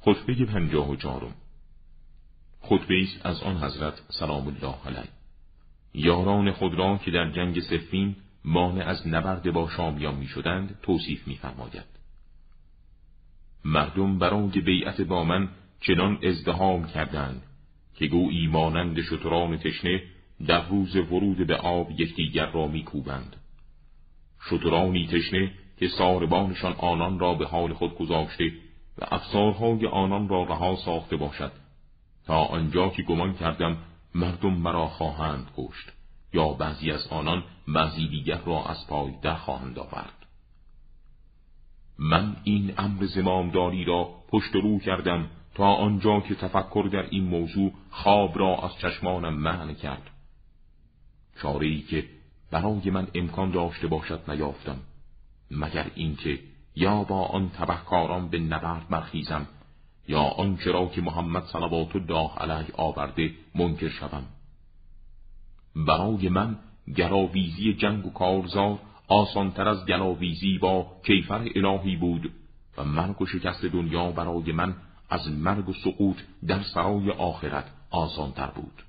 خطبه پنجاه و چهارم. خطبه است از آن حضرت سلام الله علیه. یاران خود را که در جنگ سفین مانع از نبرد با شامیان می شدند توصیف می فرماید. مردم برای بیعت با من چنان ازدهام کردند که گویی مانند شتران تشنه در روز ورود به آب یکدیگر را میکوبند شترانی تشنه که ساربانشان آنان را به حال خود گذاشته و افسارهای آنان را رها ساخته باشد. تا آنجا که گمان کردم مردم مرا خواهند کشت یا بعضی از آنان بعضی دیگر را از پای در خواهند آورد. من این امر زمامداری را پشت رو کردم تا آنجا که تفکر در این موضوع خواب را از چشمانم معنی کرد. چاره ای که برای من امکان داشته باشد نیافتم مگر اینکه یا با آن تبهکاران به نبرد برخیزم یا آنچه را که محمد صلوات الله علیه آورده منکر شوم. برای من گلاویزی جنگ و کارزار آسانتر از گلاویزی با کیفر الهی بود و مرگ و شکست دنیا برای من از مرگ و سقوط در سرای آخرت آسانتر بود.